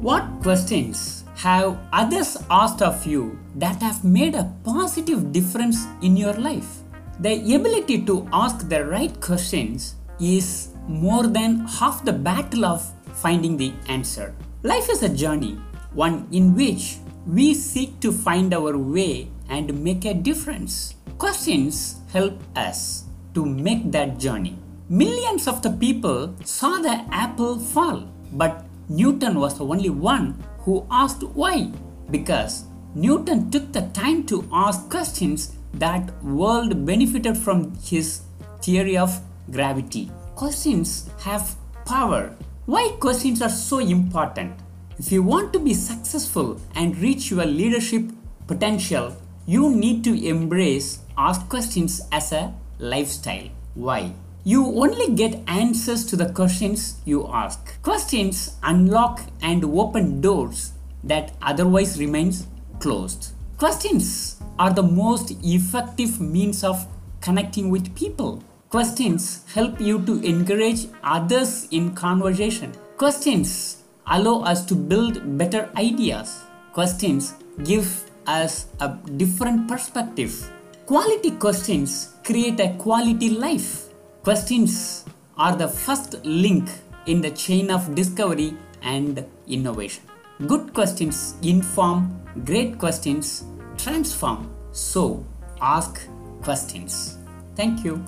What questions have others asked of you that have made a positive difference in your life? The ability to ask the right questions is more than half the battle of finding the answer. Life is a journey, one in which we seek to find our way and make a difference. Questions help us to make that journey. Millions of the people saw the apple fall, but Newton was the only one who asked why. Because Newton took the time to ask questions that world benefited from his theory of gravity. Questions have power. Why questions are so important? If you want to be successful and reach your leadership potential, you need to embrace ask questions as a lifestyle. Why? You only get answers to the questions you ask. Questions unlock and open doors that otherwise remains closed. Questions are the most effective means of connecting with people. Questions help you to encourage others in conversation. Questions allow us to build better ideas. Questions give us a different perspective. Quality questions create a quality life. Questions are the first link in the chain of discovery and innovation. Good questions inform, great questions transform. So, ask questions. Thank you.